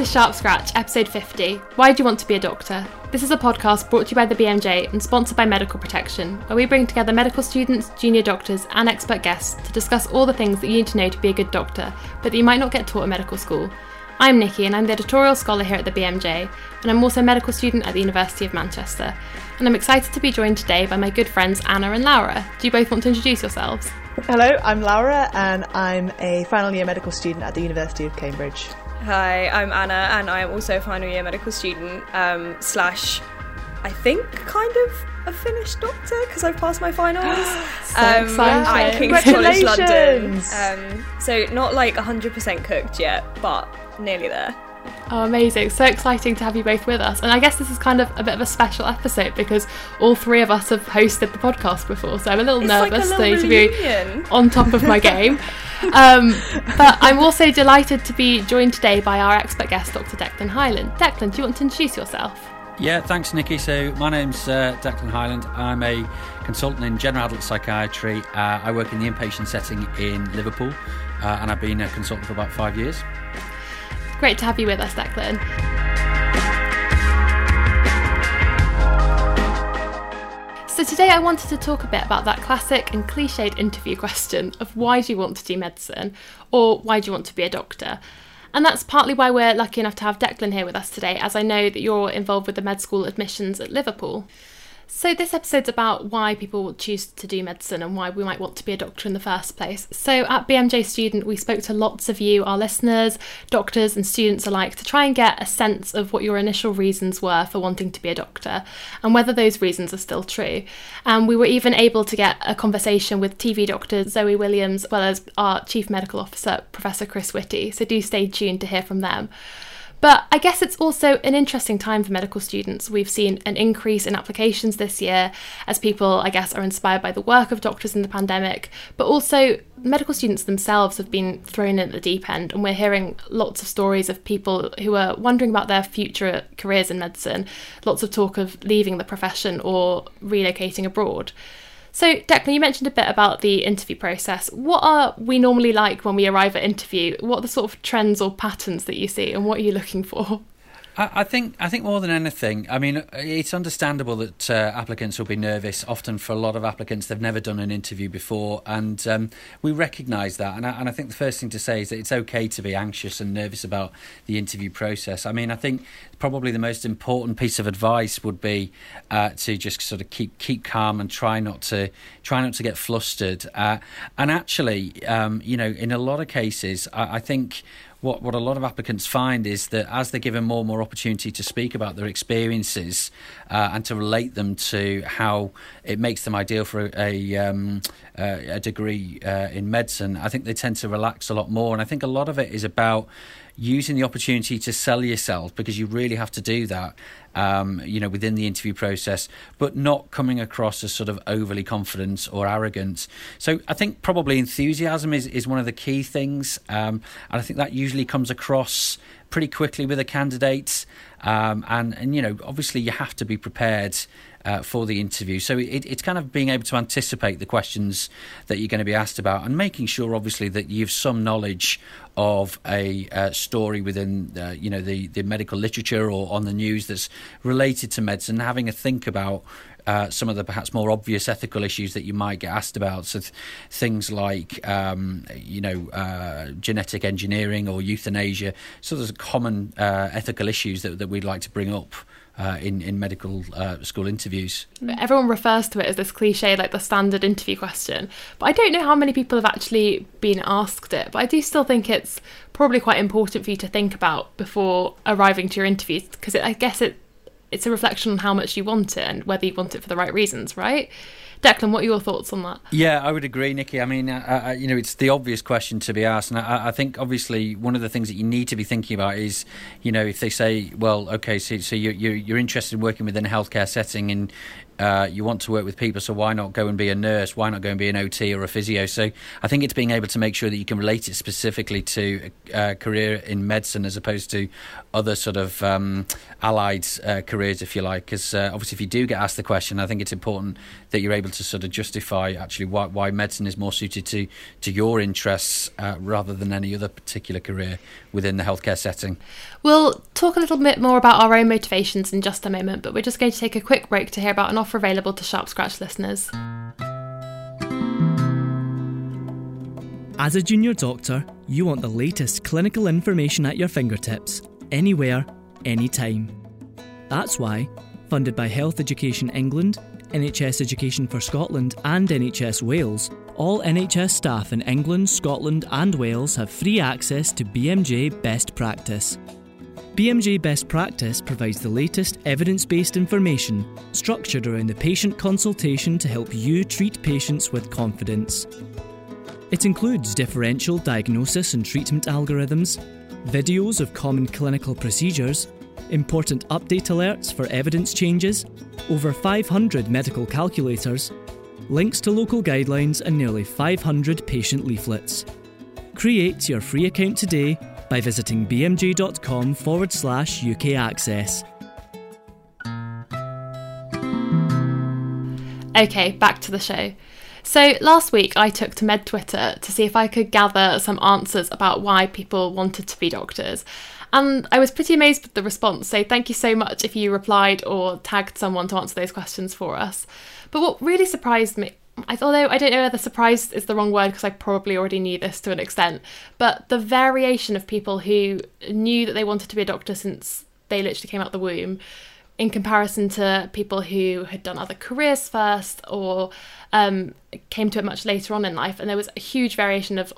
to Sharp Scratch, episode 50 Why Do You Want to Be a Doctor? This is a podcast brought to you by the BMJ and sponsored by Medical Protection, where we bring together medical students, junior doctors, and expert guests to discuss all the things that you need to know to be a good doctor, but that you might not get taught at medical school. I'm Nikki, and I'm the editorial scholar here at the BMJ, and I'm also a medical student at the University of Manchester. And I'm excited to be joined today by my good friends Anna and Laura. Do you both want to introduce yourselves? Hello, I'm Laura, and I'm a final year medical student at the University of Cambridge. Hi, I'm Anna, and I am also a final year medical student, um, slash, I think, kind of a finished doctor because I've passed my finals so um, at King's College London. Um, so not like 100% cooked yet, but nearly there. Oh, amazing. So exciting to have you both with us. And I guess this is kind of a bit of a special episode because all three of us have hosted the podcast before. So I'm a little it's nervous like a little to be on top of my game. um, but I'm also delighted to be joined today by our expert guest, Dr. Declan Hyland. Declan, do you want to introduce yourself? Yeah, thanks, Nikki. So, my name's uh, Declan Hyland. I'm a consultant in general adult psychiatry. Uh, I work in the inpatient setting in Liverpool, uh, and I've been a consultant for about five years. Great to have you with us, Declan. So, today I wanted to talk a bit about that classic and cliched interview question of why do you want to do medicine or why do you want to be a doctor? And that's partly why we're lucky enough to have Declan here with us today, as I know that you're involved with the med school admissions at Liverpool. So, this episode's about why people choose to do medicine and why we might want to be a doctor in the first place. So, at BMJ Student, we spoke to lots of you, our listeners, doctors, and students alike, to try and get a sense of what your initial reasons were for wanting to be a doctor and whether those reasons are still true. And we were even able to get a conversation with TV doctor Zoe Williams, as well as our Chief Medical Officer, Professor Chris Whitty. So, do stay tuned to hear from them. But I guess it's also an interesting time for medical students. We've seen an increase in applications this year as people, I guess, are inspired by the work of doctors in the pandemic, but also medical students themselves have been thrown in at the deep end, and we're hearing lots of stories of people who are wondering about their future careers in medicine, lots of talk of leaving the profession or relocating abroad. So, Declan, you mentioned a bit about the interview process. What are we normally like when we arrive at interview? What are the sort of trends or patterns that you see, and what are you looking for? I, think I think more than anything, I mean, it's understandable that uh, applicants will be nervous. Often, for a lot of applicants, they've never done an interview before, and um, we recognise that. And I, and I think the first thing to say is that it's okay to be anxious and nervous about the interview process. I mean, I think probably the most important piece of advice would be uh, to just sort of keep keep calm and try not to try not to get flustered. Uh, and actually, um, you know, in a lot of cases, I, I think what, what a lot of applicants find is that as they're given more and more opportunity to speak about their experiences uh, and to relate them to how it makes them ideal for a, a, um, uh, a degree uh, in medicine, I think they tend to relax a lot more. And I think a lot of it is about using the opportunity to sell yourself because you really have to do that um, you know, within the interview process, but not coming across as sort of overly confident or arrogant. So I think probably enthusiasm is, is one of the key things. Um, and I think that usually comes across pretty quickly with a candidate. Um, and, and, you know, obviously you have to be prepared uh, for the interview. So it, it's kind of being able to anticipate the questions that you're going to be asked about and making sure, obviously, that you've some knowledge of a uh, story within, uh, you know, the, the medical literature or on the news that's related to medicine, having a think about uh, some of the perhaps more obvious ethical issues that you might get asked about. So th- things like, um, you know, uh, genetic engineering or euthanasia. So there's common uh, ethical issues that, that we'd like to bring up uh, in in medical uh, school interviews. Everyone refers to it as this cliche, like the standard interview question. But I don't know how many people have actually been asked it. But I do still think it's probably quite important for you to think about before arriving to your interviews, because I guess it it's a reflection on how much you want it and whether you want it for the right reasons, right? Declan, what are your thoughts on that? Yeah, I would agree, Nikki. I mean, uh, uh, you know, it's the obvious question to be asked, and I, I, think obviously one of the things that you need to be thinking about is, you know, if they say, well, okay, so, so you're, you're interested in working within a healthcare setting and uh, you want to work with people, so why not go and be a nurse? Why not go and be an OT or a physio? So I think it's being able to make sure that you can relate it specifically to a, career in medicine as opposed to other sort of um, allied uh, careers careers, if you like, because uh, obviously, if you do get asked the question, I think it's important that you're able to sort of justify actually why, why medicine is more suited to to your interests uh, rather than any other particular career within the healthcare setting. We'll talk a little bit more about our own motivations in just a moment, but we're just going to take a quick break to hear about an offer available to Sharp Scratch listeners. As a junior doctor, you want the latest clinical information at your fingertips, anywhere, anytime. That's why, funded by Health Education England, NHS Education for Scotland, and NHS Wales, all NHS staff in England, Scotland, and Wales have free access to BMJ Best Practice. BMJ Best Practice provides the latest evidence based information structured around the patient consultation to help you treat patients with confidence. It includes differential diagnosis and treatment algorithms, videos of common clinical procedures, important update alerts for evidence changes, over 500 medical calculators, links to local guidelines, and nearly 500 patient leaflets. Create your free account today by visiting bmj.com forward slash UK access. Okay, back to the show. So last week I took to Med Twitter to see if I could gather some answers about why people wanted to be doctors. And I was pretty amazed with the response, so thank you so much if you replied or tagged someone to answer those questions for us. But what really surprised me, although I don't know whether surprised is the wrong word because I probably already knew this to an extent, but the variation of people who knew that they wanted to be a doctor since they literally came out the womb in comparison to people who had done other careers first or um, came to it much later on in life. And there was a huge variation of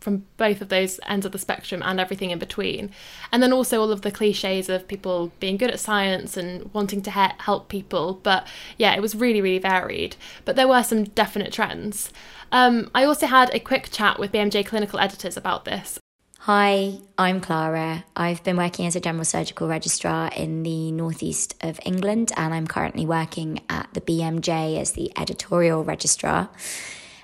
from both of those ends of the spectrum and everything in between. And then also all of the cliches of people being good at science and wanting to he- help people. But yeah, it was really, really varied. But there were some definite trends. Um, I also had a quick chat with BMJ clinical editors about this, Hi, I'm Clara. I've been working as a general surgical registrar in the northeast of England, and I'm currently working at the BMJ as the editorial registrar.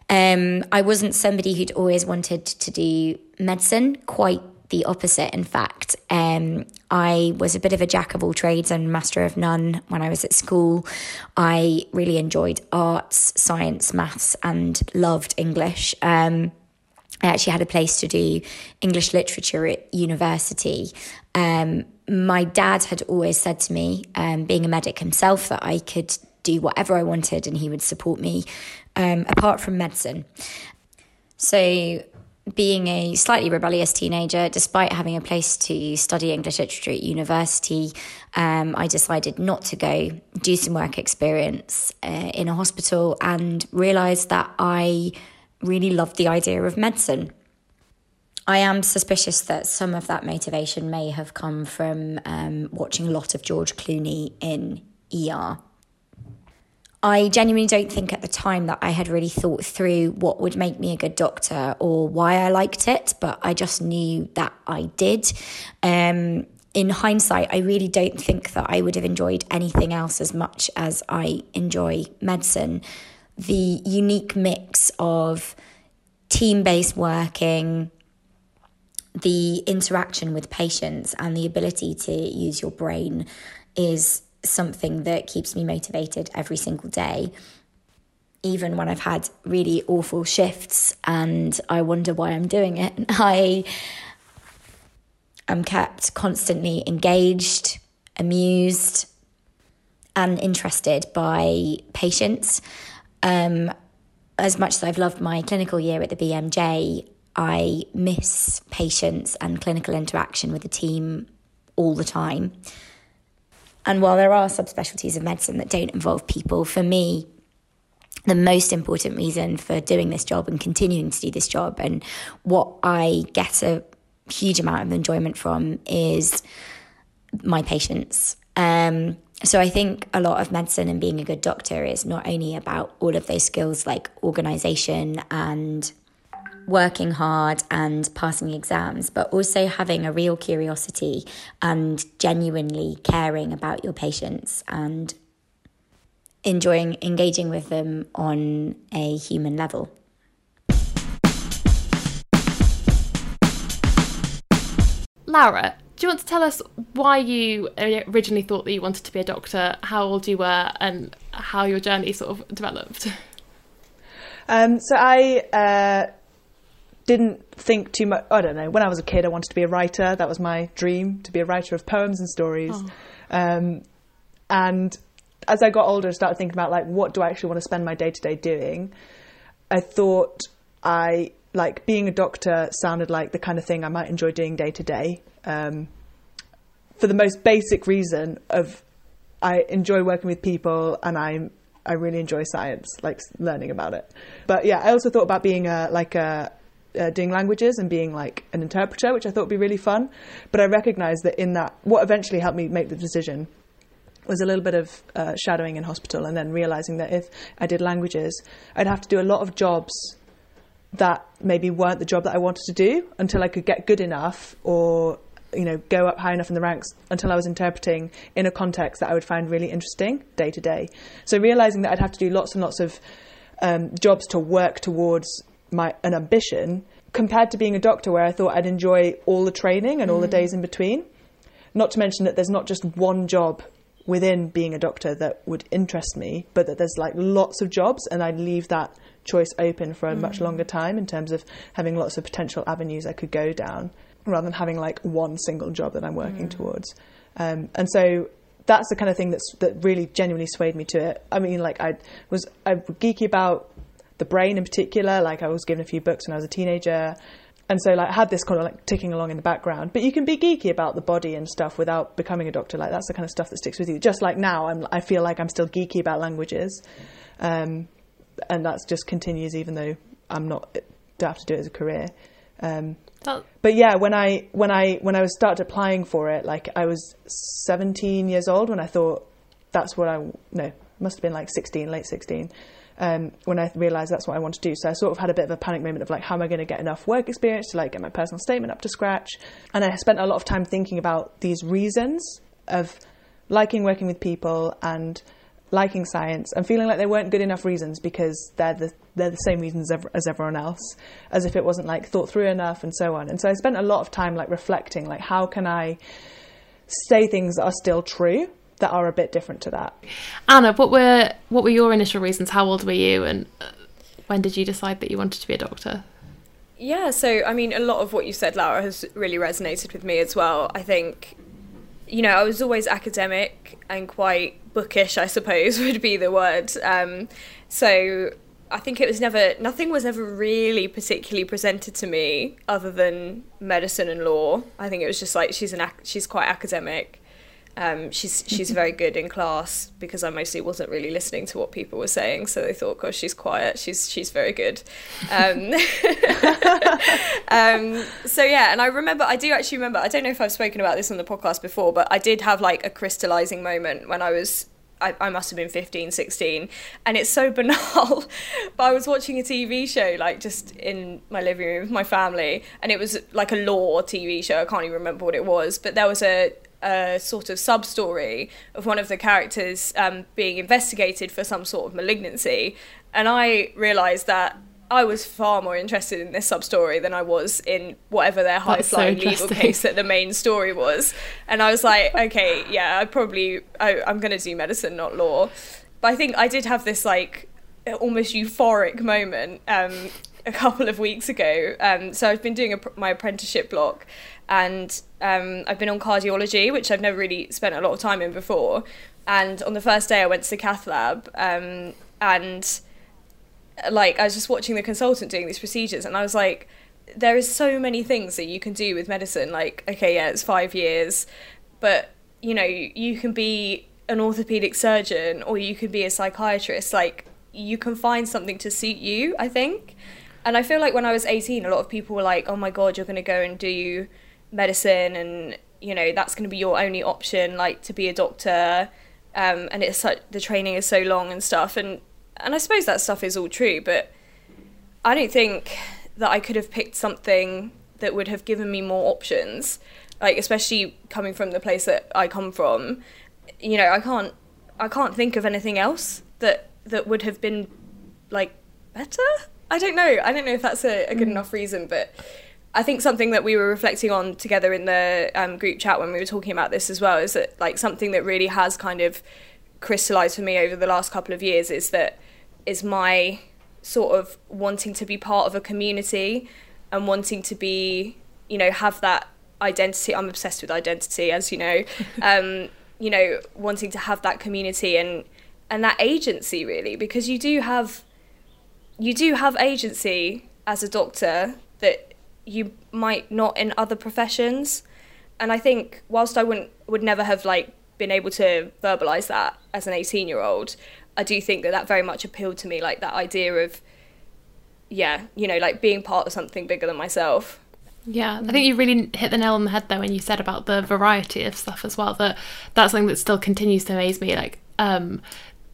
Um, I wasn't somebody who'd always wanted to do medicine, quite the opposite, in fact. Um, I was a bit of a jack of all trades and master of none when I was at school. I really enjoyed arts, science, maths, and loved English. Um, I actually had a place to do English literature at university. Um, my dad had always said to me, um, being a medic himself, that I could do whatever I wanted and he would support me um, apart from medicine. So, being a slightly rebellious teenager, despite having a place to study English literature at university, um, I decided not to go, do some work experience uh, in a hospital, and realised that I really loved the idea of medicine. I am suspicious that some of that motivation may have come from um, watching a lot of George Clooney in ER. I genuinely don't think at the time that I had really thought through what would make me a good doctor or why I liked it, but I just knew that I did. Um, in hindsight, I really don't think that I would have enjoyed anything else as much as I enjoy medicine the unique mix of team based working, the interaction with patients, and the ability to use your brain is something that keeps me motivated every single day. Even when I've had really awful shifts and I wonder why I'm doing it, I am kept constantly engaged, amused, and interested by patients um, as much as I've loved my clinical year at the BMJ, I miss patients and clinical interaction with the team all the time. And while there are subspecialties of medicine that don't involve people, for me, the most important reason for doing this job and continuing to do this job, and what I get a huge amount of enjoyment from, is my patients. Um, so I think a lot of medicine and being a good doctor is not only about all of those skills like organization and working hard and passing exams, but also having a real curiosity and genuinely caring about your patients and enjoying engaging with them on a human level. Laura, Do you want to tell us why you originally thought that you wanted to be a doctor, how old you were, and how your journey sort of developed? Um, so I uh, didn't think too much. I don't know. When I was a kid, I wanted to be a writer. That was my dream to be a writer of poems and stories. Oh. Um, and as I got older, I started thinking about like what do I actually want to spend my day to day doing. I thought I like being a doctor sounded like the kind of thing I might enjoy doing day to day. Um, for the most basic reason of I enjoy working with people and I'm I really enjoy science, like learning about it. But yeah, I also thought about being a like a uh, doing languages and being like an interpreter, which I thought would be really fun. But I recognised that in that, what eventually helped me make the decision was a little bit of uh, shadowing in hospital, and then realising that if I did languages, I'd have to do a lot of jobs that maybe weren't the job that I wanted to do until I could get good enough or you know go up high enough in the ranks until I was interpreting in a context that I would find really interesting day to day. So realizing that I'd have to do lots and lots of um, jobs to work towards my an ambition compared to being a doctor where I thought I'd enjoy all the training and all the mm. days in between. Not to mention that there's not just one job within being a doctor that would interest me, but that there's like lots of jobs and I'd leave that choice open for a mm. much longer time in terms of having lots of potential avenues I could go down rather than having like one single job that I'm working mm. towards. Um, and so that's the kind of thing that's that really genuinely swayed me to it. I mean, like I was I geeky about the brain in particular. Like I was given a few books when I was a teenager. And so like I had this kind of like ticking along in the background. But you can be geeky about the body and stuff without becoming a doctor. Like that's the kind of stuff that sticks with you. Just like now I'm I feel like I'm still geeky about languages. Um, and that just continues even though I'm not don't have to do it as a career. Um, but yeah, when I when I when I was started applying for it, like I was 17 years old when I thought that's what I no must have been like 16, late 16 um, when I realised that's what I want to do. So I sort of had a bit of a panic moment of like, how am I going to get enough work experience to like get my personal statement up to scratch? And I spent a lot of time thinking about these reasons of liking working with people and liking science and feeling like they weren't good enough reasons because they're the they're the same reasons as everyone else, as if it wasn't like thought through enough and so on. And so I spent a lot of time like reflecting, like how can I say things that are still true that are a bit different to that. Anna, what were what were your initial reasons? How old were you, and uh, when did you decide that you wanted to be a doctor? Yeah, so I mean, a lot of what you said, Laura, has really resonated with me as well. I think, you know, I was always academic and quite bookish, I suppose would be the word. Um, so I think it was never, nothing was ever really particularly presented to me other than medicine and law. I think it was just like she's an she's quite academic. Um, she's she's very good in class because I mostly wasn't really listening to what people were saying, so they thought, "Gosh, she's quiet. She's she's very good." Um, um, so yeah, and I remember I do actually remember. I don't know if I've spoken about this on the podcast before, but I did have like a crystallizing moment when I was I, I, must have been 15, 16. And it's so banal. but I was watching a TV show, like just in my living room with my family. And it was like a law TV show. I can't even remember what it was. But there was a, a sort of sub story of one of the characters um, being investigated for some sort of malignancy, and I realised that I was far more interested in this sub story than I was in whatever their high flying so legal case that the main story was, and I was like, okay, yeah, I probably I, I'm going to do medicine, not law, but I think I did have this like almost euphoric moment um, a couple of weeks ago. Um, so I've been doing a, my apprenticeship block, and um, I've been on cardiology, which I've never really spent a lot of time in before. And on the first day, I went to the cath lab, um, and like I was just watching the consultant doing these procedures, and I was like, there is so many things that you can do with medicine. Like, okay, yeah, it's five years, but you know, you can be an orthopedic surgeon or you can be a psychiatrist. Like, you can find something to suit you. I think. And I feel like when I was 18, a lot of people were like, oh my God, you're going to go and do medicine and, you know, that's going to be your only option, like to be a doctor. Um, and it's such, the training is so long and stuff. And, and I suppose that stuff is all true, but I don't think that I could have picked something that would have given me more options. Like, especially coming from the place that I come from, you know, I can't, I can't think of anything else that, that would have been like better I don't know. I don't know if that's a, a good mm. enough reason, but I think something that we were reflecting on together in the um, group chat when we were talking about this as well is that like something that really has kind of crystallized for me over the last couple of years is that is my sort of wanting to be part of a community and wanting to be you know have that identity. I'm obsessed with identity as you know. Um you know wanting to have that community and and that agency really because you do have you do have agency as a doctor that you might not in other professions and i think whilst i wouldn't would never have like been able to verbalize that as an 18 year old i do think that that very much appealed to me like that idea of yeah you know like being part of something bigger than myself yeah, I think you really hit the nail on the head there when you said about the variety of stuff as well. That that's something that still continues to amaze me. Like um,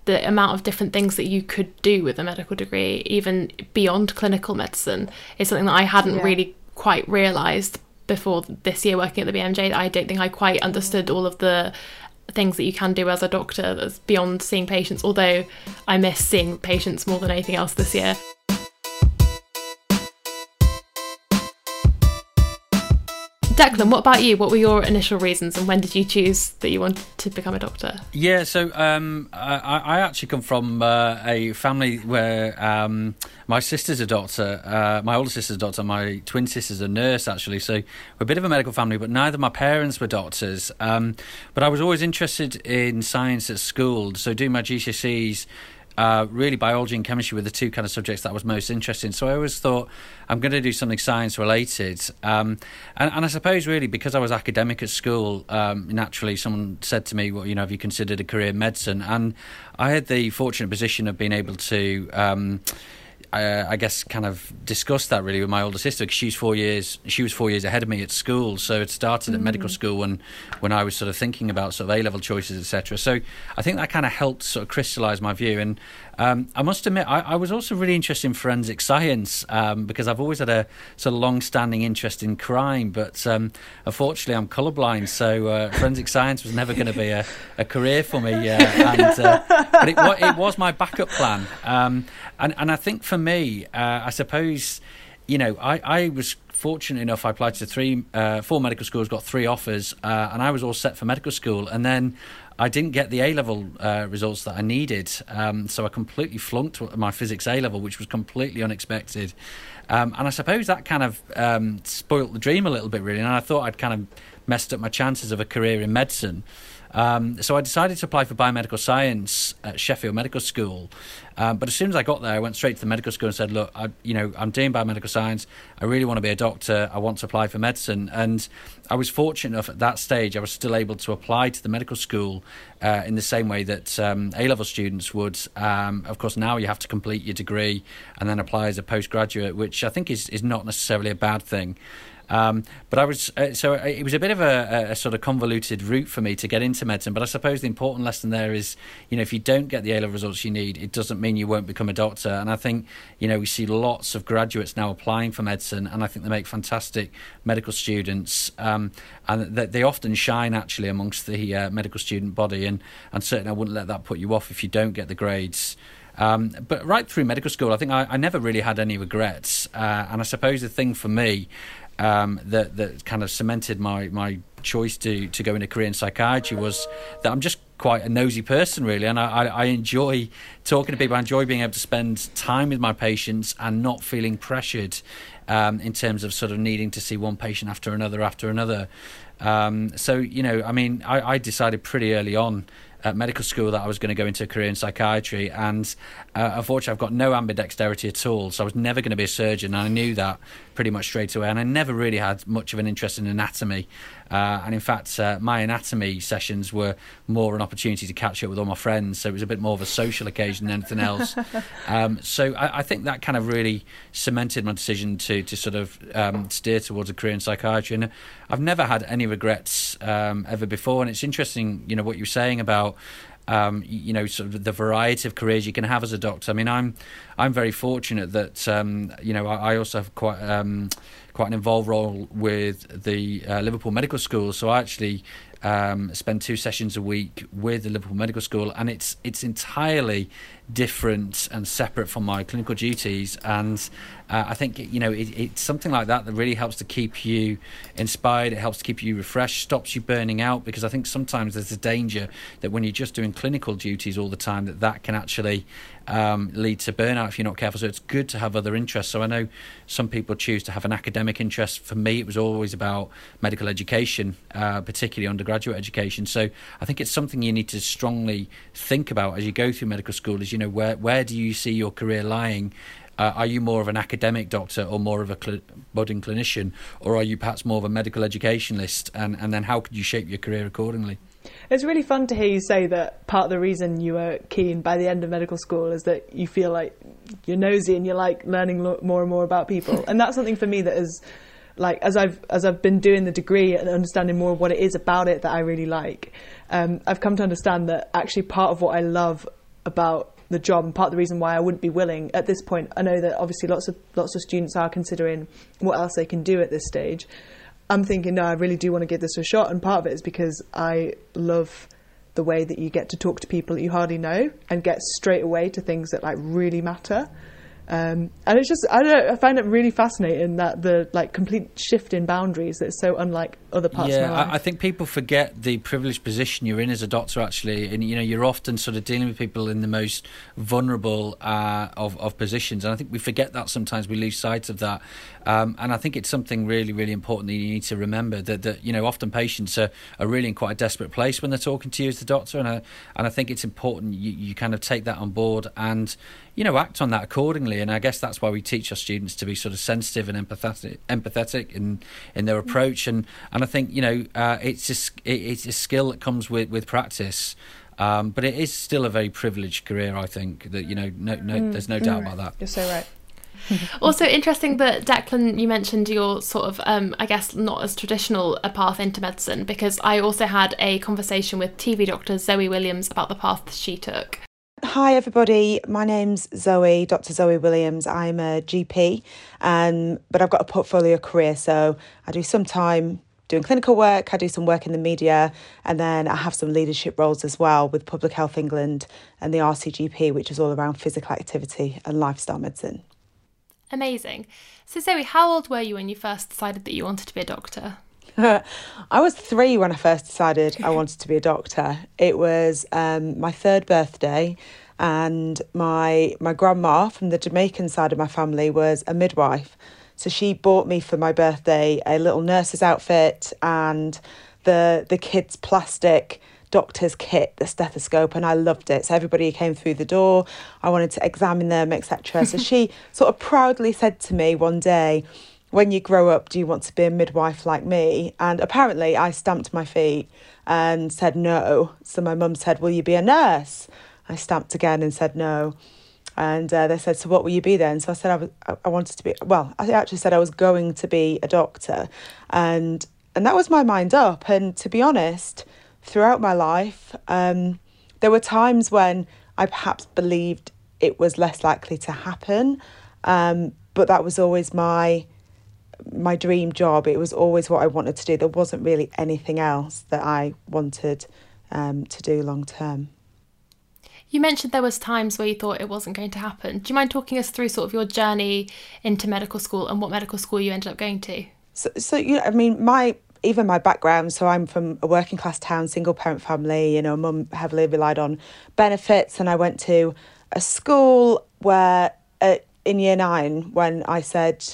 the amount of different things that you could do with a medical degree, even beyond clinical medicine, is something that I hadn't yeah. really quite realised before this year working at the BMJ. That I don't think I quite understood all of the things that you can do as a doctor that's beyond seeing patients. Although I miss seeing patients more than anything else this year. Declan, what about you? What were your initial reasons, and when did you choose that you wanted to become a doctor? Yeah, so um, I, I, actually come from uh, a family where um, my sister's a doctor, uh, my older sister's a doctor, my twin sister's a nurse, actually. So we're a bit of a medical family, but neither my parents were doctors. Um, but I was always interested in science at school, so doing my GCSEs uh, really biology and chemistry were the two kind of subjects that I was most interested in. So I always thought I'm going to do something science related. Um, and, and, I suppose really because I was academic at school, um, naturally someone said to me, "Well, you know, have you considered a career in medicine?" And I had the fortunate position of being able to. Um, uh, I guess kind of discussed that really with my older sister because she's four years she was four years ahead of me at school so it started mm. at medical mm. school when when I was sort of thinking about sort of A level choices etc so I think that kind of helped sort of crystallize my view and um, I must admit, I, I, was also really interested in forensic science um, because I've always had a sort of long-standing interest in crime, but um, unfortunately, I'm colourblind, so uh, forensic science was never going to be a, a, career for me. Uh, and, uh, but it, it, was my backup plan, um, and and I think for me, uh, I suppose, you know, I, I was fortunate enough, I applied to three, uh, four medical schools, got three offers, uh, and I was all set for medical school. And then I didn't get the A level uh, results that I needed, um, so I completely flunked my physics A level, which was completely unexpected. Um, and I suppose that kind of um, spoilt the dream a little bit, really. And I thought I'd kind of messed up my chances of a career in medicine. Um, so I decided to apply for biomedical science at Sheffield Medical School. Um, but as soon as I got there, I went straight to the medical school and said, "Look, I, you know, I'm doing biomedical science. I really want to be a doctor. I want to apply for medicine." And I was fortunate enough at that stage, I was still able to apply to the medical school uh, in the same way that um, A level students would. Um, of course, now you have to complete your degree and then apply as a postgraduate, which I think is is not necessarily a bad thing. Um, but I was uh, so it was a bit of a, a, sort of convoluted route for me to get into medicine. But I suppose the important lesson there is, you know, if you don't get the A level results you need, it doesn't mean you won't become a doctor. And I think, you know, we see lots of graduates now applying for medicine, and I think they make fantastic medical students, um, and that they often shine actually amongst the uh, medical student body. And and certainly I wouldn't let that put you off if you don't get the grades. Um, but right through medical school, I think I, I never really had any regrets. Uh, and I suppose the thing for me um, that that kind of cemented my my choice to to go into career in psychiatry was that I'm just quite a nosy person really and I, I enjoy talking to people. I enjoy being able to spend time with my patients and not feeling pressured um, in terms of sort of needing to see one patient after another after another. Um, so you know I mean I, I decided pretty early on at medical school that I was going to go into a career in psychiatry, and uh, unfortunately, I've got no ambidexterity at all. So I was never going to be a surgeon, and I knew that pretty much straight away. And I never really had much of an interest in anatomy. Uh, and in fact, uh, my anatomy sessions were more an opportunity to catch up with all my friends. So it was a bit more of a social occasion than anything else. um, so I, I, think that kind of really cemented my decision to to sort of um, steer towards a career in psychiatry. And I've never had any regrets um, ever before. And it's interesting, you know, what you're saying about um, you know, sort of the variety of careers you can have as a doctor. I mean, I'm I'm very fortunate that um, you know I, I, also have quite um, quite an involved role with the uh, Liverpool Medical School. So I actually um, spend two sessions a week with the Liverpool Medical School, and it's it's entirely different and separate from my clinical duties. And uh, I think you know it, it's something like that that really helps to keep you inspired. It helps to keep you refreshed, stops you burning out because I think sometimes there's a danger that when you're just doing clinical duties all the time, that that can actually um, lead to burnout if you're not careful. So it's good to have other interests. So I know some people choose to have an academic interest. For me, it was always about medical education, uh, particularly undergraduate education. So I think it's something you need to strongly think about as you go through medical school. Is you know where where do you see your career lying? Uh, are you more of an academic doctor or more of a cl- budding clinician, or are you perhaps more of a medical educationalist? And and then how could you shape your career accordingly? It's really fun to hear you say that part of the reason you were keen by the end of medical school is that you feel like you're nosy and you like learning lo- more and more about people. and that's something for me that is like as I've as I've been doing the degree and understanding more of what it is about it that I really like. Um, I've come to understand that actually part of what I love about the job and part of the reason why I wouldn't be willing at this point. I know that obviously lots of lots of students are considering what else they can do at this stage. I'm thinking, no, I really do want to give this a shot, and part of it is because I love the way that you get to talk to people that you hardly know and get straight away to things that like really matter. Um, and it's just I don't know, I find it really fascinating that the like complete shift in boundaries that's so unlike other parts yeah, of my life. I, I think people forget the privileged position you're in as a doctor actually. And you know you're often sort of dealing with people in the most vulnerable uh, of, of positions. And I think we forget that sometimes. We lose sight of that um, and I think it's something really really important that you need to remember that, that you know often patients are, are really in quite a desperate place when they're talking to you as the doctor. And I, and I think it's important you, you kind of take that on board and you know act on that accordingly. And I guess that's why we teach our students to be sort of sensitive and empathetic empathetic in in their approach. And and I think you know uh, it's just it, it's a skill that comes with with practice. Um, but it is still a very privileged career I think that you know no, no mm, there's no doubt mm, about that. you're so right also interesting that Declan, you mentioned your sort of, um, I guess, not as traditional a path into medicine because I also had a conversation with TV doctor Zoe Williams about the path she took. Hi, everybody. My name's Zoe, Dr. Zoe Williams. I'm a GP, um, but I've got a portfolio career. So I do some time doing clinical work, I do some work in the media, and then I have some leadership roles as well with Public Health England and the RCGP, which is all around physical activity and lifestyle medicine. Amazing. So, Zoe, how old were you when you first decided that you wanted to be a doctor? I was three when I first decided I wanted to be a doctor. It was um, my third birthday, and my my grandma from the Jamaican side of my family was a midwife. So she bought me for my birthday a little nurse's outfit and the the kids' plastic doctor's kit, the stethoscope, and I loved it. So everybody came through the door, I wanted to examine them, etc. So she sort of proudly said to me one day when you grow up, do you want to be a midwife like me? And apparently, I stamped my feet and said no. So my mum said, Will you be a nurse? I stamped again and said no. And uh, they said, So what will you be then? So I said, I, was, I wanted to be, well, I actually said I was going to be a doctor. And, and that was my mind up. And to be honest, throughout my life, um, there were times when I perhaps believed it was less likely to happen. Um, but that was always my my dream job. It was always what I wanted to do. There wasn't really anything else that I wanted um, to do long term. You mentioned there was times where you thought it wasn't going to happen. Do you mind talking us through sort of your journey into medical school and what medical school you ended up going to? So, so you know, I mean, my even my background. So I'm from a working class town, single parent family. You know, mum heavily relied on benefits, and I went to a school where, uh, in year nine, when I said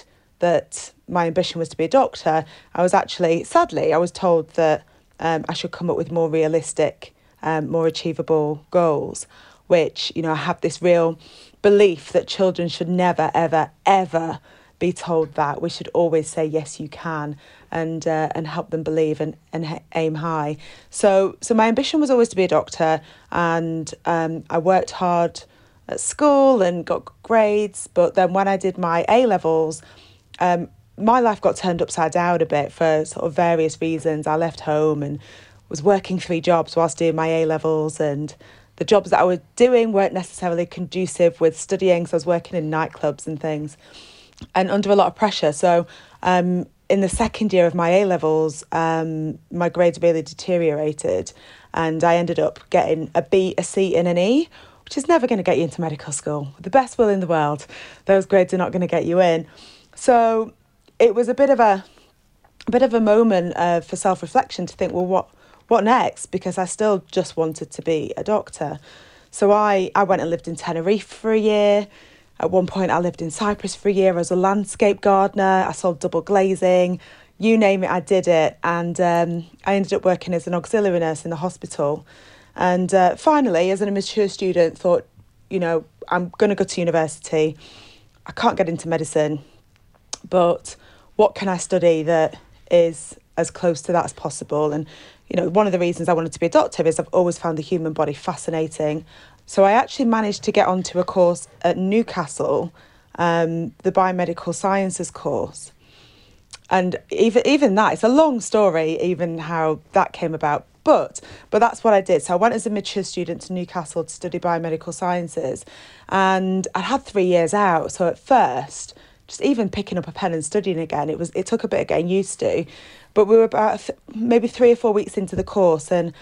that my ambition was to be a doctor, I was actually, sadly, I was told that um, I should come up with more realistic, um, more achievable goals, which, you know, I have this real belief that children should never, ever, ever be told that. We should always say, yes, you can, and uh, and help them believe and, and aim high. So, so my ambition was always to be a doctor, and um, I worked hard at school and got grades. But then when I did my A levels, um, my life got turned upside down a bit for sort of various reasons. I left home and was working three jobs whilst doing my A levels, and the jobs that I was doing weren't necessarily conducive with studying. So I was working in nightclubs and things, and under a lot of pressure. So um, in the second year of my A levels, um, my grades really deteriorated, and I ended up getting a B, a C, and an E, which is never going to get you into medical school. The best will in the world, those grades are not going to get you in. So it was a bit of a, a bit of a moment uh, for self reflection to think, well, what what next? Because I still just wanted to be a doctor. So I, I went and lived in Tenerife for a year. At one point, I lived in Cyprus for a year as a landscape gardener. I sold double glazing. You name it, I did it. And um, I ended up working as an auxiliary nurse in the hospital. And uh, finally, as an immature student, thought, you know, I'm going to go to university. I can't get into medicine, but what can I study that is as close to that as possible? And, you know, one of the reasons I wanted to be a doctor is I've always found the human body fascinating. So I actually managed to get onto a course at Newcastle, um, the biomedical sciences course. And even even that, it's a long story, even how that came about. But but that's what I did. So I went as a mature student to Newcastle to study biomedical sciences, and I had three years out. So at first, just even picking up a pen and studying again, it was it took a bit of getting used to. But we were about th- maybe three or four weeks into the course, and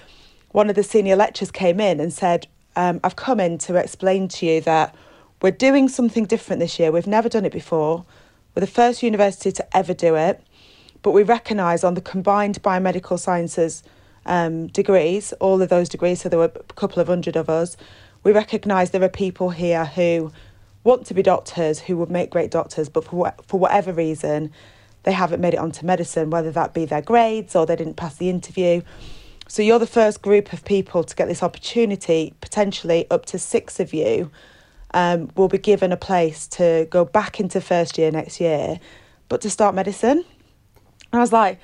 one of the senior lecturers came in and said, um, "I've come in to explain to you that we're doing something different this year. We've never done it before. We're the first university to ever do it." But we recognise on the combined biomedical sciences um, degrees, all of those degrees, so there were a couple of hundred of us, we recognise there are people here who want to be doctors, who would make great doctors, but for, for whatever reason, they haven't made it onto medicine, whether that be their grades or they didn't pass the interview. So you're the first group of people to get this opportunity, potentially up to six of you um, will be given a place to go back into first year next year, but to start medicine. And I was like,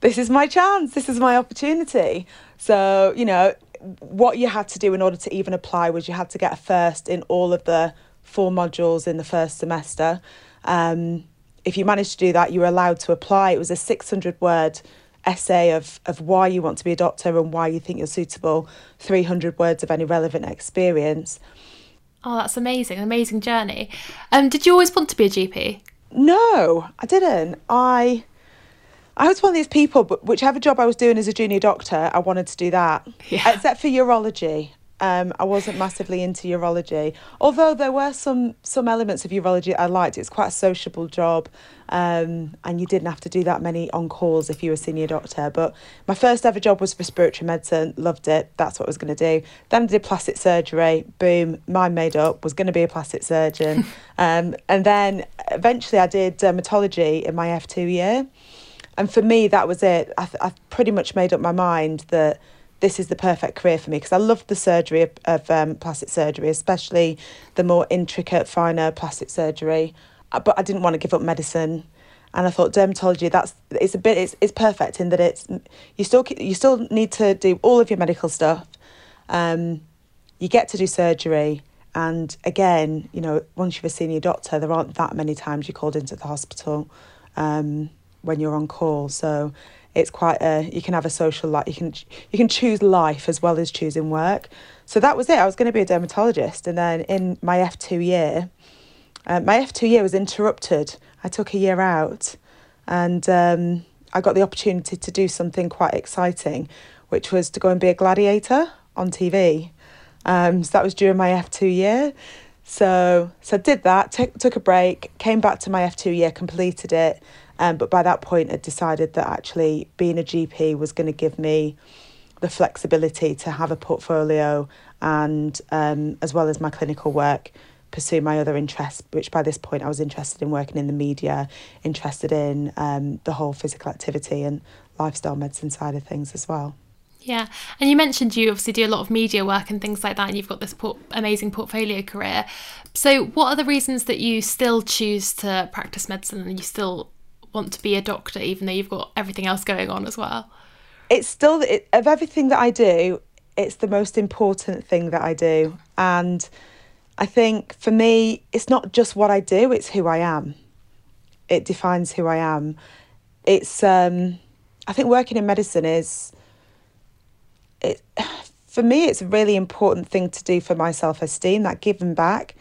this is my chance, this is my opportunity. So, you know, what you had to do in order to even apply was you had to get a first in all of the four modules in the first semester. Um, if you managed to do that, you were allowed to apply. It was a 600 word essay of, of why you want to be a doctor and why you think you're suitable, 300 words of any relevant experience. Oh, that's amazing, amazing journey. Um, did you always want to be a GP? No, I didn't. I I was one of these people, but whichever job I was doing as a junior doctor, I wanted to do that. Yeah. Except for urology. Um, I wasn't massively into urology, although there were some some elements of urology I liked. It's quite a sociable job, um, and you didn't have to do that many on calls if you were a senior doctor. But my first ever job was for respiratory medicine. Loved it. That's what I was going to do. Then I did plastic surgery. Boom, mind made up. Was going to be a plastic surgeon, um, and then eventually I did dermatology in my F two year. And for me, that was it. I, I pretty much made up my mind that this is the perfect career for me because I love the surgery of, of um, plastic surgery, especially the more intricate, finer plastic surgery. Uh, but I didn't want to give up medicine, and I thought dermatology. That's it's a bit. It's it's perfect in that it's you still you still need to do all of your medical stuff. Um, you get to do surgery, and again, you know, once you're a senior doctor, there aren't that many times you're called into the hospital. Um, when you're on call. So it's quite a you can have a social life. You can you can choose life as well as choosing work. So that was it. I was going to be a dermatologist, and then in my F two year, uh, my F two year was interrupted. I took a year out, and um, I got the opportunity to do something quite exciting, which was to go and be a gladiator on TV. Um, so that was during my F two year. So so I did that. T- took a break. Came back to my F two year. Completed it um, but by that point, I decided that actually being a GP was going to give me the flexibility to have a portfolio and, um, as well as my clinical work, pursue my other interests, which by this point I was interested in working in the media, interested in um, the whole physical activity and lifestyle medicine side of things as well. Yeah, and you mentioned you obviously do a lot of media work and things like that, and you've got this amazing portfolio career. So, what are the reasons that you still choose to practice medicine and you still want to be a doctor, even though you've got everything else going on as well? It's still, it, of everything that I do, it's the most important thing that I do. And I think for me, it's not just what I do, it's who I am. It defines who I am. It's, um, I think working in medicine is, it, for me, it's a really important thing to do for my self esteem, that giving back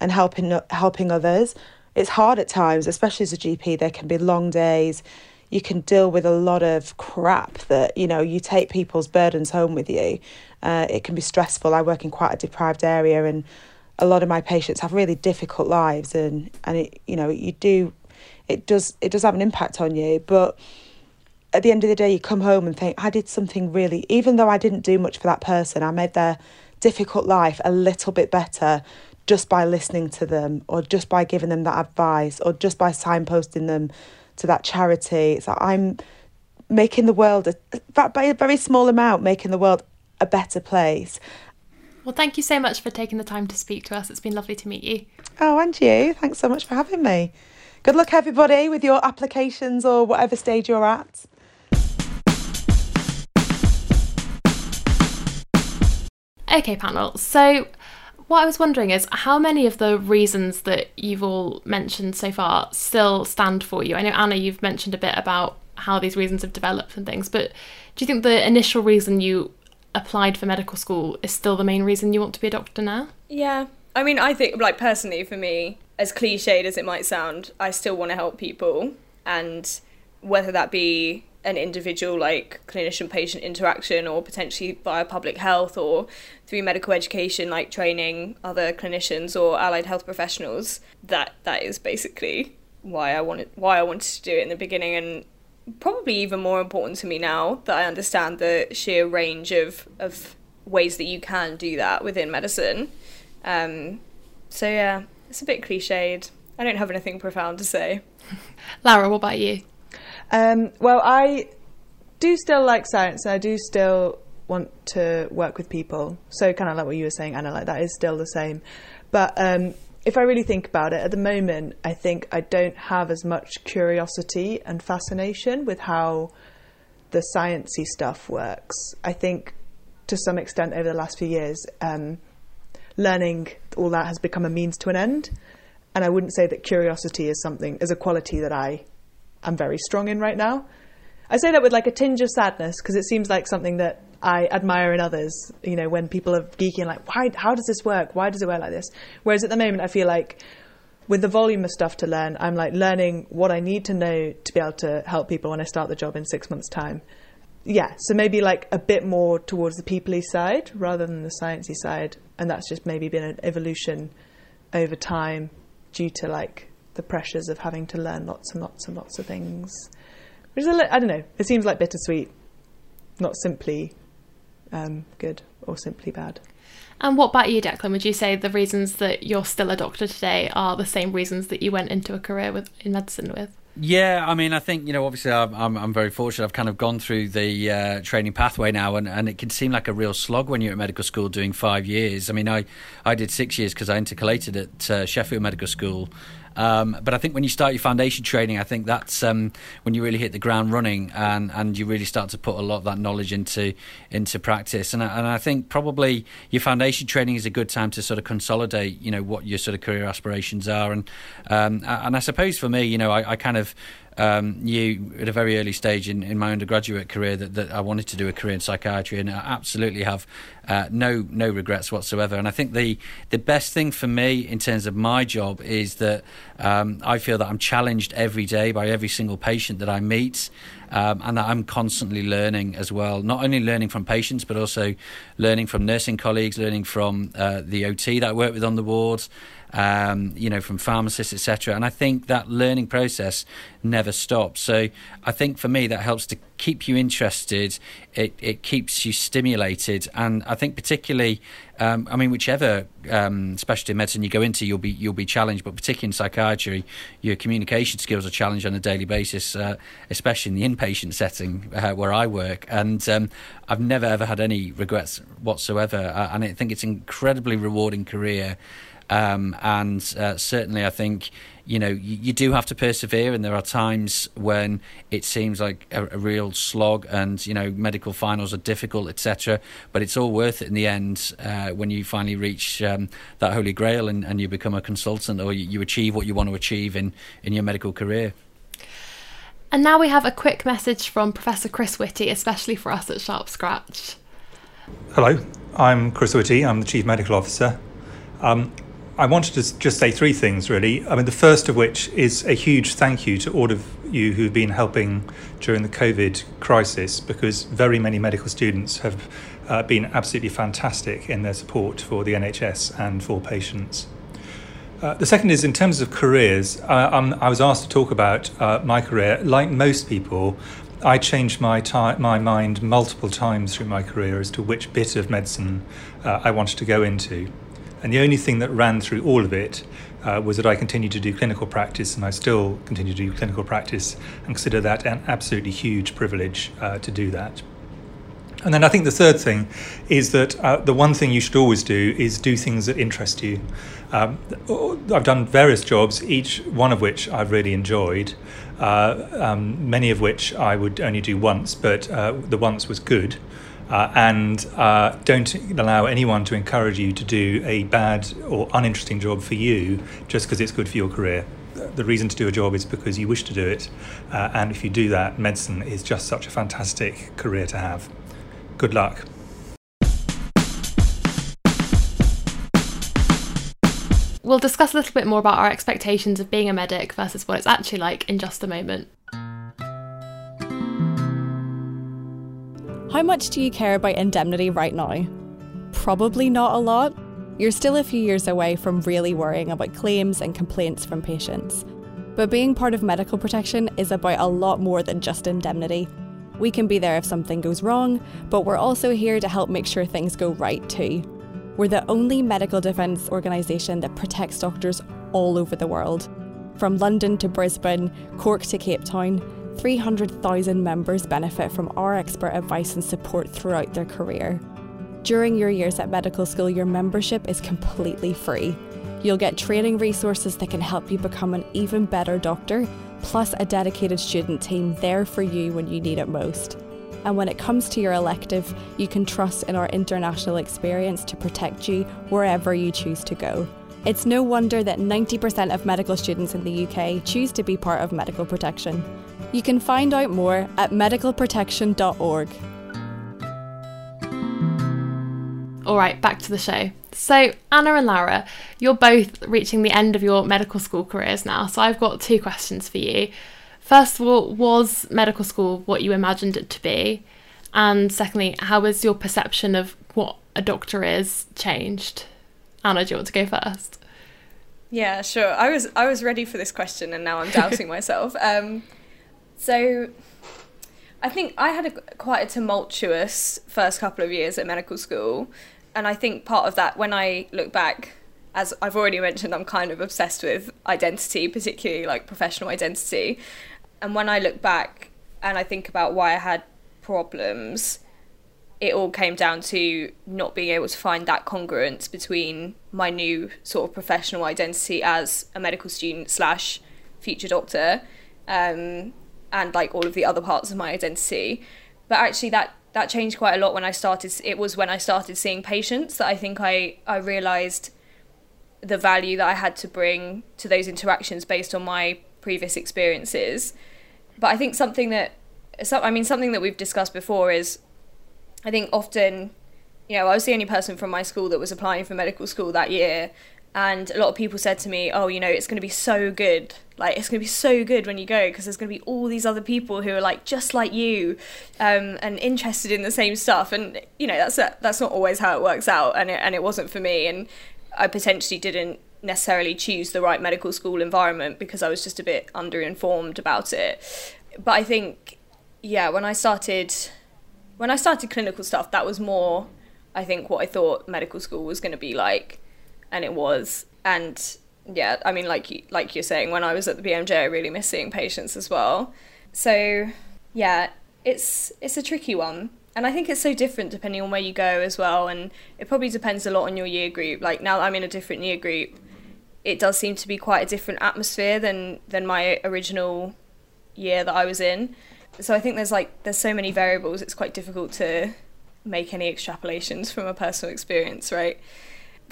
and helping helping others it's hard at times, especially as a GP. There can be long days. you can deal with a lot of crap that you know you take people's burdens home with you. Uh, it can be stressful. I work in quite a deprived area, and a lot of my patients have really difficult lives, and and it you know you do, it does it does have an impact on you, but at the end of the day, you come home and think, I did something really, even though I didn't do much for that person, I made their difficult life a little bit better just by listening to them or just by giving them that advice or just by signposting them to that charity. So I'm making the world, a, by a very small amount, making the world a better place. Well, thank you so much for taking the time to speak to us. It's been lovely to meet you. Oh, and you. Thanks so much for having me. Good luck, everybody, with your applications or whatever stage you're at. Okay, panel. So, what I was wondering is how many of the reasons that you've all mentioned so far still stand for you? I know, Anna, you've mentioned a bit about how these reasons have developed and things, but do you think the initial reason you applied for medical school is still the main reason you want to be a doctor now? Yeah. I mean, I think, like, personally, for me, as cliched as it might sound, I still want to help people. And whether that be an individual like clinician patient interaction or potentially via public health or through medical education like training other clinicians or allied health professionals that that is basically why I wanted why I wanted to do it in the beginning. And probably even more important to me now that I understand the sheer range of of ways that you can do that within medicine. Um, so yeah it's a bit cliched. I don't have anything profound to say. Laura what about you um, well, I do still like science, and I do still want to work with people. So, kind of like what you were saying, Anna, like that is still the same. But um, if I really think about it, at the moment, I think I don't have as much curiosity and fascination with how the sciencey stuff works. I think to some extent over the last few years, um, learning all that has become a means to an end. And I wouldn't say that curiosity is something, is a quality that I am very strong in right now. I say that with like a tinge of sadness because it seems like something that I admire in others. You know, when people are geeky and like, why? How does this work? Why does it work like this? Whereas at the moment, I feel like with the volume of stuff to learn, I'm like learning what I need to know to be able to help people when I start the job in six months' time. Yeah, so maybe like a bit more towards the peoply side rather than the sciencey side, and that's just maybe been an evolution over time due to like the pressures of having to learn lots and lots and lots of things. Which is a li- I don't know. It seems like bittersweet, not simply um, good or simply bad. And what about you, Declan? Would you say the reasons that you're still a doctor today are the same reasons that you went into a career with in medicine with? Yeah, I mean, I think you know, obviously, I'm I'm, I'm very fortunate. I've kind of gone through the uh, training pathway now, and, and it can seem like a real slog when you're at medical school doing five years. I mean, I I did six years because I intercalated at uh, Sheffield Medical School, um, but I think when you start your foundation training, I think that's um, when you really hit the ground running and, and you really start to put a lot of that knowledge into into practice. And I, and I think probably your foundation training is a good time to sort of consolidate, you know, what your sort of career aspirations are. And um, and I suppose for me, you know, I, I kind of um, knew at a very early stage in, in my undergraduate career that, that I wanted to do a career in psychiatry, and I absolutely have uh, no no regrets whatsoever. And I think the the best thing for me in terms of my job is that um, I feel that I'm challenged every day by every single patient that I meet. Um, and that I'm constantly learning as well. Not only learning from patients, but also learning from nursing colleagues, learning from uh, the OT that I work with on the wards, um, you know, from pharmacists, etc. And I think that learning process never stops. So I think for me that helps to keep you interested. It it keeps you stimulated, and I think particularly, um, I mean, whichever um, specialty medicine you go into, you'll be you'll be challenged. But particularly in psychiatry, your communication skills are challenged on a daily basis, uh, especially in the inpatient setting uh, where I work. And um, I've never ever had any regrets whatsoever, uh, and I think it's an incredibly rewarding career. Um, and uh, certainly, I think you know you, you, do have to persevere, and there are times when it seems like a, a real slog, and you know medical finals are difficult, etc. But it's all worth it in the end uh, when you finally reach um, that holy grail and, and, you become a consultant, or you, you achieve what you want to achieve in in your medical career. And now we have a quick message from Professor Chris Whitty, especially for us at Sharp Scratch. Hello, I'm Chris Whitty. I'm the Chief Medical Officer. Um, I wanted to just say three things, really. I mean, the first of which is a huge thank you to all of you who've been helping during the COVID crisis, because very many medical students have uh, been absolutely fantastic in their support for the NHS and for patients. Uh, the second is in terms of careers. Uh, I was asked to talk about uh, my career. Like most people, I changed my my mind multiple times through my career as to which bit of medicine uh, I wanted to go into. And the only thing that ran through all of it uh, was that I continued to do clinical practice, and I still continue to do clinical practice and consider that an absolutely huge privilege uh, to do that. And then I think the third thing is that uh, the one thing you should always do is do things that interest you. Um, I've done various jobs, each one of which I've really enjoyed, uh, um, many of which I would only do once, but uh, the once was good. Uh, and uh, don't allow anyone to encourage you to do a bad or uninteresting job for you just because it's good for your career. The reason to do a job is because you wish to do it, uh, and if you do that, medicine is just such a fantastic career to have. Good luck. We'll discuss a little bit more about our expectations of being a medic versus what it's actually like in just a moment. How much do you care about indemnity right now? Probably not a lot. You're still a few years away from really worrying about claims and complaints from patients. But being part of medical protection is about a lot more than just indemnity. We can be there if something goes wrong, but we're also here to help make sure things go right too. We're the only medical defence organisation that protects doctors all over the world. From London to Brisbane, Cork to Cape Town, 300,000 members benefit from our expert advice and support throughout their career. During your years at medical school, your membership is completely free. You'll get training resources that can help you become an even better doctor, plus a dedicated student team there for you when you need it most. And when it comes to your elective, you can trust in our international experience to protect you wherever you choose to go. It's no wonder that 90% of medical students in the UK choose to be part of medical protection. You can find out more at medicalprotection.org. All right, back to the show. So, Anna and Lara, you're both reaching the end of your medical school careers now. So, I've got two questions for you. First of all, was medical school what you imagined it to be? And secondly, how has your perception of what a doctor is changed? Anna, do you want to go first? Yeah, sure. I was I was ready for this question, and now I'm doubting myself. Um, so, I think I had a quite a tumultuous first couple of years at medical school, and I think part of that, when I look back, as I've already mentioned, I'm kind of obsessed with identity, particularly like professional identity. And when I look back and I think about why I had problems, it all came down to not being able to find that congruence between my new sort of professional identity as a medical student slash future doctor um, and like all of the other parts of my identity. But actually, that that changed quite a lot when I started. It was when I started seeing patients that I think I I realised the value that I had to bring to those interactions based on my previous experiences. But I think something that, so, I mean, something that we've discussed before is, I think often, you know, I was the only person from my school that was applying for medical school that year, and a lot of people said to me, "Oh, you know, it's going to be so good. Like, it's going to be so good when you go because there's going to be all these other people who are like just like you, um, and interested in the same stuff." And you know, that's that's not always how it works out, and it, and it wasn't for me. And I potentially didn't necessarily choose the right medical school environment because I was just a bit underinformed about it. But I think, yeah, when I started, when I started clinical stuff, that was more, I think, what I thought medical school was going to be like, and it was. And yeah, I mean, like like you're saying, when I was at the BMJ, I really miss seeing patients as well. So yeah, it's it's a tricky one and I think it's so different depending on where you go as well. And it probably depends a lot on your year group. Like now I'm in a different year group, it does seem to be quite a different atmosphere than than my original year that I was in. So I think there's like there's so many variables. It's quite difficult to make any extrapolations from a personal experience, right?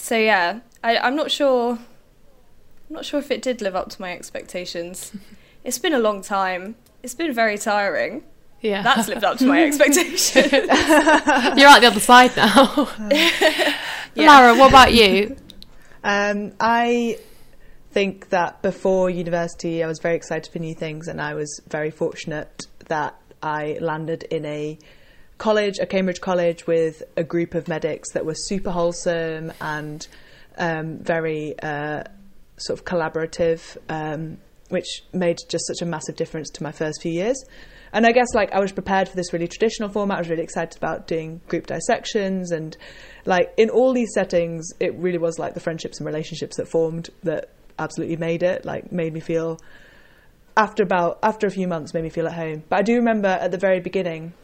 So yeah, I, I'm not sure. I'm not sure if it did live up to my expectations. it's been a long time. It's been very tiring. Yeah. That's lived up to my expectations. You're at the other side now. yeah. Lara, what about you? Um, I think that before university, I was very excited for new things, and I was very fortunate that I landed in a college, a Cambridge college, with a group of medics that were super wholesome and um, very uh, sort of collaborative, um, which made just such a massive difference to my first few years. And I guess like I was prepared for this really traditional format. I was really excited about doing group dissections and like in all these settings, it really was like the friendships and relationships that formed that absolutely made it. Like made me feel after about after a few months made me feel at home. But I do remember at the very beginning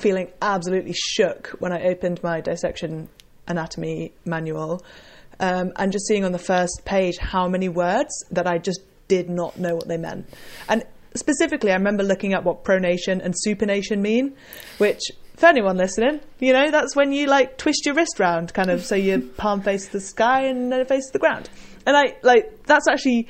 feeling absolutely shook when I opened my dissection anatomy manual um, and just seeing on the first page how many words that I just did not know what they meant. And specifically, I remember looking up what pronation and supination mean, which for anyone listening, you know, that's when you like twist your wrist round, kind of, so your palm faces the sky and then it faces the ground. And I like that's actually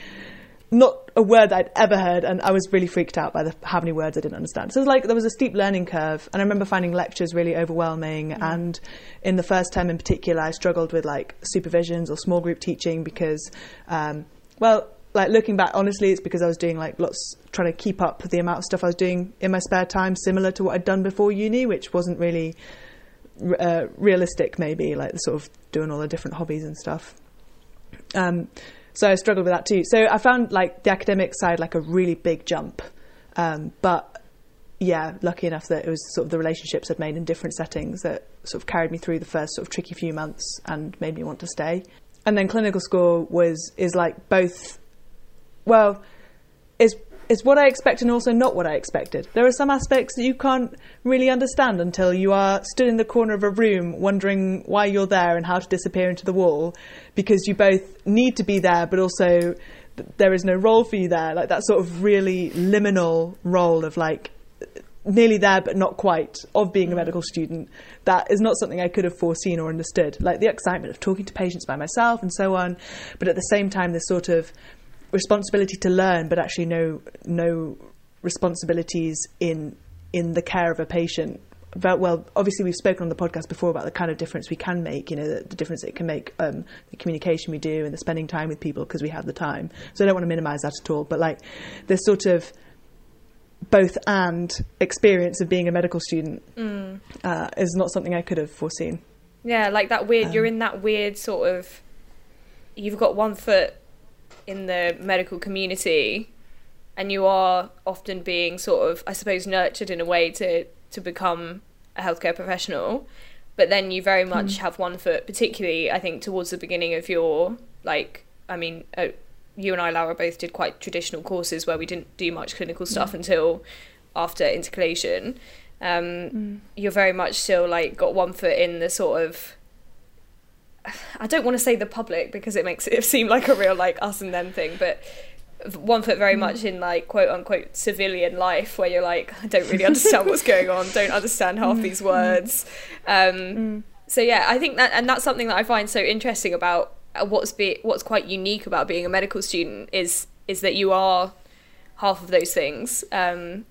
not a word I'd ever heard, and I was really freaked out by the, how many words I didn't understand. So it was like there was a steep learning curve, and I remember finding lectures really overwhelming. Mm. And in the first term, in particular, I struggled with like supervisions or small group teaching because, um, well, like looking back, honestly, it's because I was doing like lots, trying to keep up the amount of stuff I was doing in my spare time, similar to what I'd done before uni, which wasn't really uh, realistic, maybe like sort of doing all the different hobbies and stuff. Um, so I struggled with that too. So I found like the academic side like a really big jump, um, but yeah, lucky enough that it was sort of the relationships I'd made in different settings that sort of carried me through the first sort of tricky few months and made me want to stay. And then clinical school was is like both well, is is what I expect and also not what I expected. There are some aspects that you can't really understand until you are stood in the corner of a room wondering why you're there and how to disappear into the wall because you both need to be there but also there is no role for you there. Like that sort of really liminal role of like nearly there but not quite of being a mm. medical student that is not something I could have foreseen or understood like the excitement of talking to patients by myself and so on but at the same time this sort of responsibility to learn, but actually no no responsibilities in in the care of a patient. But, well, obviously we've spoken on the podcast before about the kind of difference we can make. You know, the, the difference it can make, um, the communication we do, and the spending time with people because we have the time. So I don't want to minimise that at all. But like this sort of both and experience of being a medical student mm. uh, is not something I could have foreseen. Yeah, like that weird. Um, you're in that weird sort of. You've got one foot in the medical community and you are often being sort of i suppose nurtured in a way to to become a healthcare professional but then you very much mm. have one foot particularly i think towards the beginning of your like i mean uh, you and i laura both did quite traditional courses where we didn't do much clinical stuff mm. until after intercalation um, mm. you're very much still like got one foot in the sort of I don't want to say the public because it makes it seem like a real like us and them thing, but one foot very much in like quote unquote civilian life where you're like I don't really understand what's going on, don't understand half these mm. words. Um, mm. So yeah, I think that and that's something that I find so interesting about uh, what's be what's quite unique about being a medical student is is that you are half of those things. Um,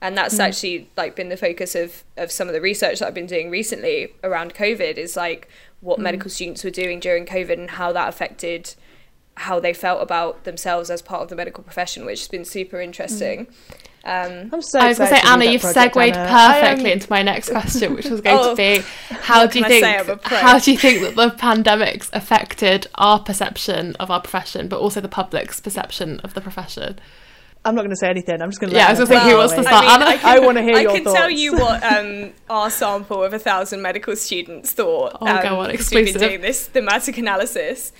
and that's mm. actually like been the focus of of some of the research that I've been doing recently around COVID is like what mm. medical students were doing during COVID and how that affected how they felt about themselves as part of the medical profession, which has been super interesting. Mm. Um, I'm so I was going to say, Anna, you've project, segued Anna. perfectly into my next question, which was going oh, to be, how do you think how do you think that the pandemics affected our perception of our profession, but also the public's perception of the profession? I'm not going to say anything. I'm just going to. Yeah, I was going to say who wants to start. I, mean, I, I want to hear I your thoughts. I can tell you what um, our sample of a thousand medical students thought. Oh, um, go on, exclusive. We've been doing this thematic analysis.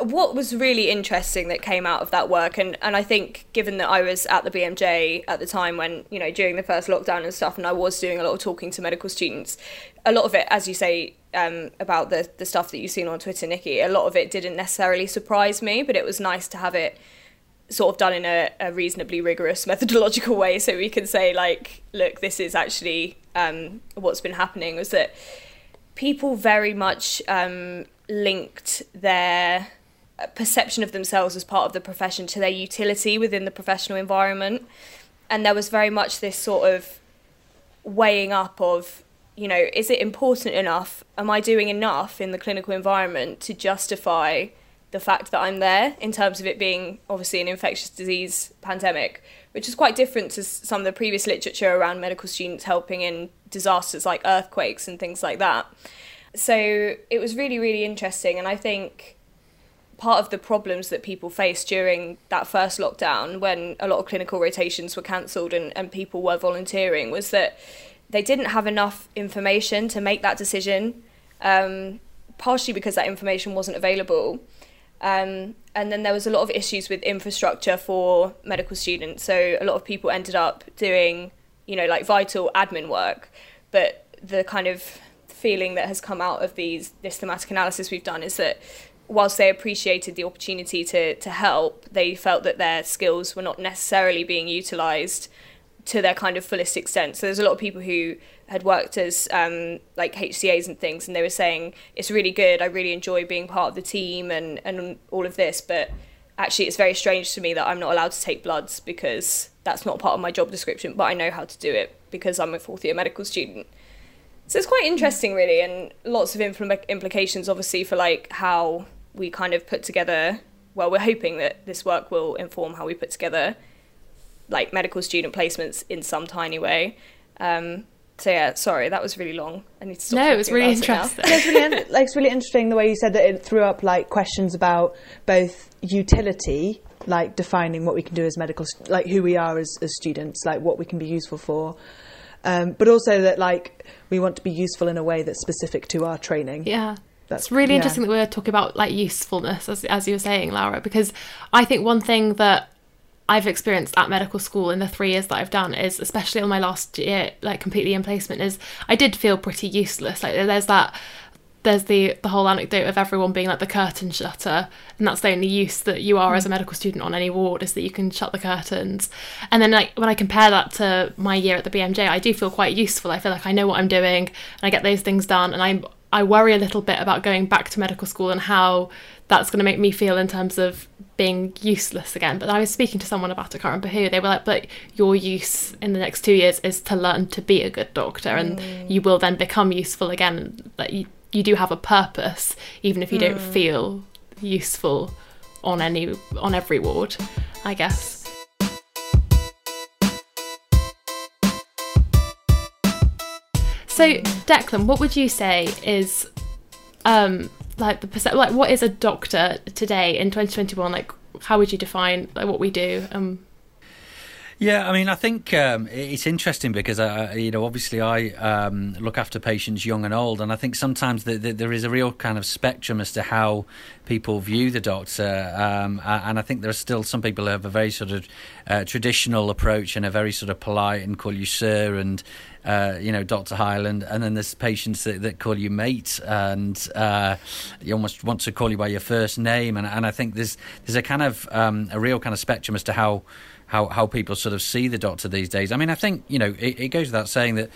What was really interesting that came out of that work, and, and I think given that I was at the BMJ at the time when, you know, during the first lockdown and stuff, and I was doing a lot of talking to medical students, a lot of it, as you say, um, about the, the stuff that you've seen on Twitter, Nikki, a lot of it didn't necessarily surprise me, but it was nice to have it sort of done in a, a, reasonably rigorous methodological way. So we can say like look this is actually um, what's been happening was that people very much um, linked their perception of themselves as part of the profession to their utility within the professional environment. And there was very much this sort of weighing up of you know is it important enough? Am i doing enough in the clinical environment to justify the fact that I'm there in terms of it being obviously an infectious disease pandemic, which is quite different to some of the previous literature around medical students helping in disasters like earthquakes and things like that. So it was really, really interesting. And I think part of the problems that people faced during that first lockdown when a lot of clinical rotations were cancelled and, and people were volunteering was that they didn't have enough information to make that decision, um, partially because that information wasn't available. Um, and then there was a lot of issues with infrastructure for medical students. So a lot of people ended up doing, you know, like vital admin work. But the kind of feeling that has come out of these this thematic analysis we've done is that whilst they appreciated the opportunity to to help, they felt that their skills were not necessarily being utilised to their kind of fullest extent. So there's a lot of people who had worked as um, like HCAs and things, and they were saying it's really good. I really enjoy being part of the team and and all of this, but actually it's very strange to me that I'm not allowed to take bloods because that's not part of my job description. But I know how to do it because I'm a fourth year medical student. So it's quite interesting, really, and lots of impl- implications, obviously, for like how we kind of put together. Well, we're hoping that this work will inform how we put together like medical student placements in some tiny way. Um, so yeah, sorry, that was really long. I need to stop. No, it was really interesting. It it's really, like, it's really interesting the way you said that it threw up like questions about both utility, like defining what we can do as medical, like who we are as, as students, like what we can be useful for, um, but also that like we want to be useful in a way that's specific to our training. Yeah. That's really yeah. interesting that we're talking about like usefulness, as, as you were saying, Laura, because I think one thing that I've experienced at medical school in the three years that I've done is, especially on my last year, like completely in placement, is I did feel pretty useless. Like there's that, there's the the whole anecdote of everyone being like the curtain shutter, and that's the only use that you are as a mm. medical student on any ward is that you can shut the curtains. And then like when I compare that to my year at the BMJ, I do feel quite useful. I feel like I know what I'm doing, and I get those things done, and I'm I worry a little bit about going back to medical school and how that's going to make me feel in terms of being useless again. But I was speaking to someone about it, I can't remember who. They were like, "But your use in the next two years is to learn to be a good doctor, and mm. you will then become useful again. That you you do have a purpose, even if you mm. don't feel useful on any on every ward, I guess." So, Declan, what would you say is um, like the percent like what is a doctor today in 2021 like how would you define like what we do um yeah, I mean, I think um, it's interesting because, uh, you know, obviously I um, look after patients young and old, and I think sometimes the, the, there is a real kind of spectrum as to how people view the doctor. Um, and I think there are still some people who have a very sort of uh, traditional approach and a very sort of polite and call you sir and uh, you know, Dr. Hyland, and then there's patients that, that call you mate, and uh, you almost want to call you by your first name, and, and I think there's there's a kind of um, a real kind of spectrum as to how. How, how people sort of see the doctor these days. I mean, I think you know it, it goes without saying that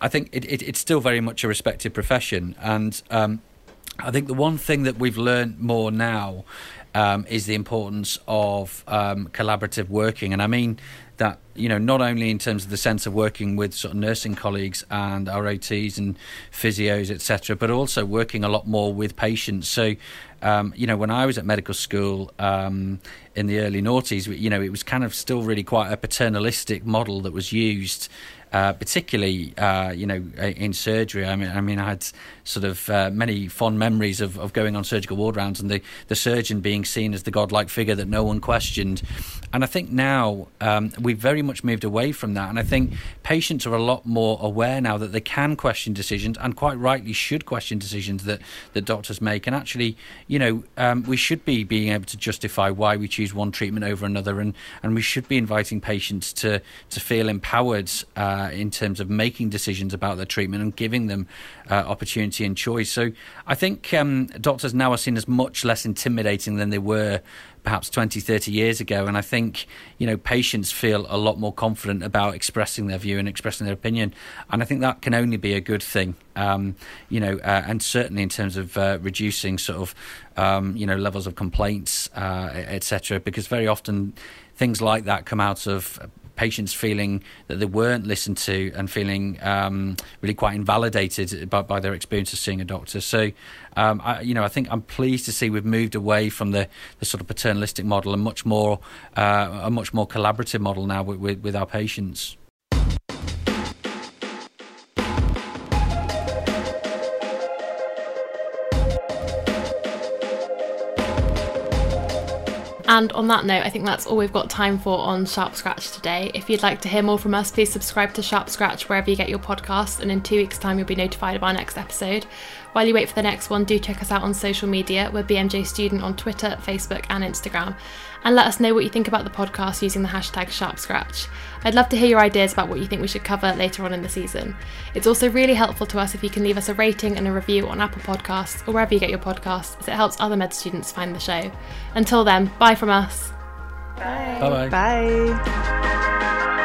I think it, it, it's still very much a respected profession, and um, I think the one thing that we've learned more now um, is the importance of um, collaborative working, and I mean that you know not only in terms of the sense of working with sort of nursing colleagues and ROTs and physios etc but also working a lot more with patients so um, you know when I was at medical school um, in the early noughties you know it was kind of still really quite a paternalistic model that was used uh, particularly uh, you know in surgery. I mean, I mean, I had sort of uh, many fond memories of, of going on surgical ward rounds and the, the surgeon being seen as the godlike figure that no one questioned. And I think now um, we've very much moved away from that. And I think patients are a lot more aware now that they can question decisions and quite rightly should question decisions that, that doctors make. And actually, you know, um, we should be being able to justify why we choose one treatment over another. And, and we should be inviting patients to, to feel empowered uh, in terms of making decisions about their treatment and giving them uh, and choice. So I think um, doctors now are seen as much less intimidating than they were perhaps 20, 30 years ago. And I think, you know, patients feel a lot more confident about expressing their view and expressing their opinion. And I think that can only be a good thing, um, you know, uh, and certainly in terms of uh, reducing sort of, um, you know, levels of complaints, uh, etc. Because very often things like that come out of patients feeling that they weren't listened to and feeling um, really quite invalidated by, by, their experience of seeing a doctor. So, um, I, you know, I think I'm pleased to see we've moved away from the, the sort of paternalistic model and much more uh, a much more collaborative model now with, with, with our patients. And on that note, I think that's all we've got time for on Sharp Scratch today. If you'd like to hear more from us, please subscribe to Sharp Scratch wherever you get your podcasts, and in two weeks' time, you'll be notified of our next episode. While you wait for the next one, do check us out on social media. We're BMJ Student on Twitter, Facebook, and Instagram. And let us know what you think about the podcast using the hashtag SharpScratch. I'd love to hear your ideas about what you think we should cover later on in the season. It's also really helpful to us if you can leave us a rating and a review on Apple Podcasts or wherever you get your podcasts, as it helps other med students find the show. Until then, bye from us. Bye. Bye-bye. Bye.